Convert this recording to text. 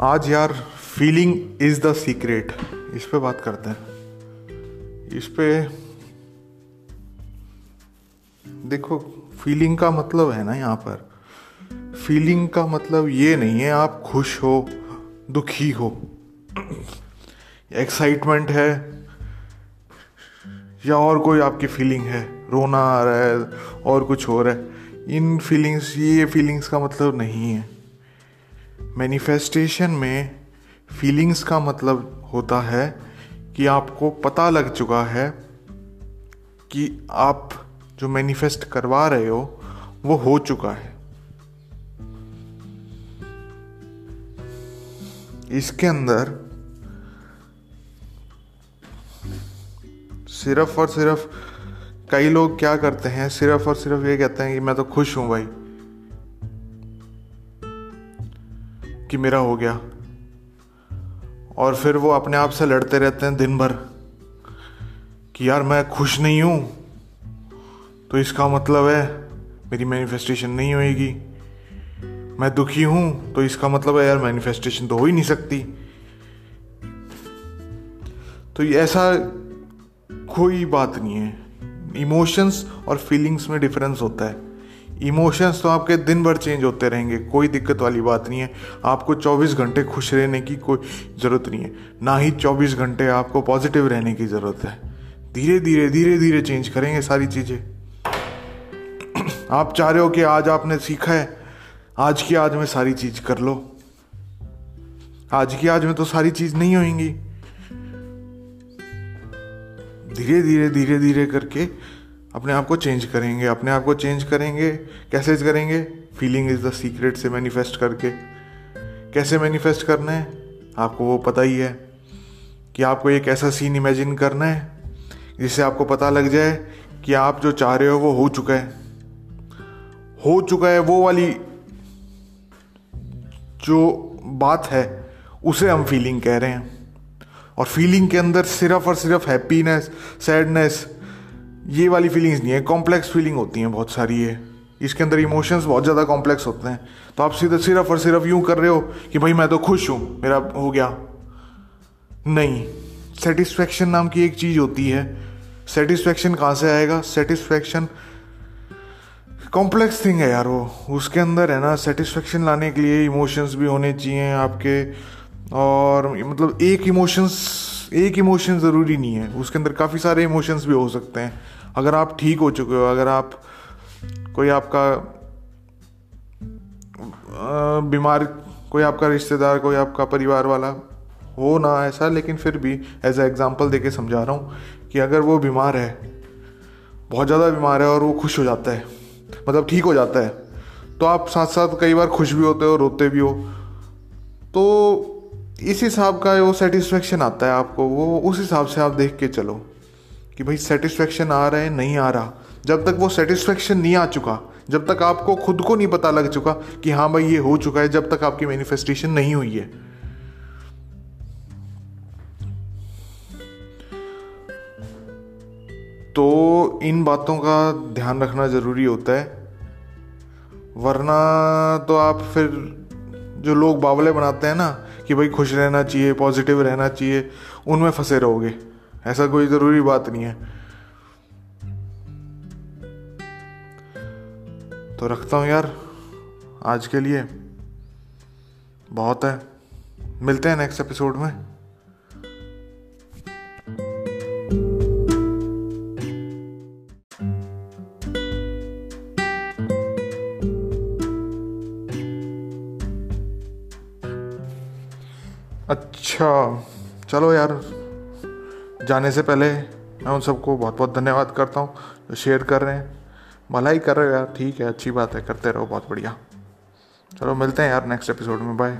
आज यार feeling is the secret इस पे बात करते हैं। इस पे देखो फीलिंग का मतलब है ना यहाँ पर। फीलिंग का मतलब ये नहीं है, आप खुश हो, दुखी हो। एक्साइटमेंट है, या और कोई आपकी फीलिंग है, रोना आ रहा है, और कुछ हो रहा है। इन फीलिंग्स ये फीलिंग्स का मतलब नहीं है। मैनिफेस्टेशन में फीलिंग्स का मतलब होता है कि आपको पता लग चुका है कि आप जो मैनिफेस्ट करवा रहे हो, वो हो चुका है। इसके अंदर सिर्फ़ और सिर्फ़ कई लोग क्या करते हैं, सिर्फ़ और सिर्फ़ ये कहते हैं कि मैं तो खुश हूँ भाई। कि मेरा हो गया। और फिर वो अपने आप से लड़ते रहते हैं दिन भर कि यार मैं खुश नहीं हूँ तो इसका मतलब है मेरी मैनिफेस्टेशन नहीं होएगी। मैं दुखी हूँ तो इसका मतलब है यार मैनिफेस्टेशन तो हो ही नहीं सकती। तो ऐसा कोई बात नहीं है। इमोशंस और फीलिंग्स में डिफरेंस होता है। इमोशंस तो आपके दिन भर चेंज होते रहेंगे, कोई दिक्कत वाली बात नहीं है। आपको 24 घंटे खुश रहने की कोई ज़रूरत नहीं है। ना ही 24 घंटे आपको पॉजिटिव रहने की ज़रूरत है। धीरे धीरे धीरे धीरे चेंज करेंगे सारी चीज़ें। आप चाह रहे हो कि आज आपने सीखा है, आज की आज में सारी चीज़ कर लो। आज की आज में तो सारी चीज़ नहीं होंगी। धीरे धीरे धीरे धीरे करके अपने आप को चेंज करेंगे, अपने आप को चेंज करेंगे। कैसे करेंगे? फीलिंग इज़ द सीक्रेट से मैनिफेस्ट करके। कैसे मैनिफेस्ट करना है? आपको वो पता ही है कि आपको एक ऐसा सीन इमेजिन करना है, जिससे आपको पता लग जाए कि आप जो चाह रहे हो वो हो चुका है। हो चुका है वो वाली जो बात है, उसे हम फीलिंग कह रहे हैं। और फीलिंग के अंदर सिर्फ़ और सिर्फ़ हैप्पीनेस सैडनेस ये वाली फीलिंग्स नहीं है कॉम्प्लेक्स फीलिंग होती हैं बहुत सारी है इसके अंदर इमोशंस बहुत ज़्यादा कॉम्प्लेक्स होते हैं। तो आप सीधे सिर्फ़ और सिर्फ़ यूँ कर रहे हो कि भाई मैं तो खुश हूँ, मेरा हो गया। नहीं सेटिस्फेक्शन नाम की एक चीज़ होती है। सेटिस्फेक्शन कहाँ से आएगा? सेटिस्फेक्शन कॉम्प्लेक्स थिंग है यार वो। उसके अंदर है ना सेटिस्फेक्शन लाने के लिए इमोशंस भी होने चाहिए आपके। और मतलब एक इमोशंस एक इमोशन ज़रूरी नहीं है। उसके अंदर काफ़ी सारे इमोशंस भी हो सकते हैं। अगर आप ठीक हो चुके हो, अगर आप, कोई आपका बीमार, कोई आपका रिश्तेदार, कोई आपका परिवार वाला हो ना ऐसा, लेकिन फिर भी एज ए एग्ज़ाम्पल दे के समझा रहा हूँ कि अगर वो बीमार है, बहुत ज़्यादा बीमार है और वो खुश हो जाता है मतलब ठीक हो जाता है तो आप साथ साथ कई बार खुश भी होते हो, रोते भी हो तो इस हिसाब का वो सेटिस्फेक्शन आता है आपको, वो उस हिसाब से आप देख के चलो। कि भाई सेटिस्फेक्शन आ रहा है, नहीं आ रहा। जब तक वो सेटिस्फेक्शन नहीं आ चुका, जब तक आपको खुद को नहीं पता लग चुका कि हाँ भाई ये हो चुका है, जब तक आपकी मैनिफेस्टेशन नहीं हुई है। तो इन बातों का ध्यान रखना ज़रूरी होता है। वरना तो आप फिर जो लोग बावले बनाते हैं ना, कि भाई खुश रहना चाहिए पॉजिटिव रहना चाहिए, उनमें फंसे रहोगे। ऐसा कोई ज़रूरी बात नहीं है। तो रखता हूँ यार, आज के लिए। बहुत है। मिलते हैं नेक्स्ट एपिसोड में। अच्छा चलो यार। जाने से पहले मैं उन सबको बहुत बहुत धन्यवाद करता हूँ, जो शेयर कर रहे हैं। भलाई कर रहे हो यार, ठीक है, अच्छी बात है, करते रहो, बहुत बढ़िया। चलो, मिलते हैं यार नेक्स्ट एपिसोड में बाय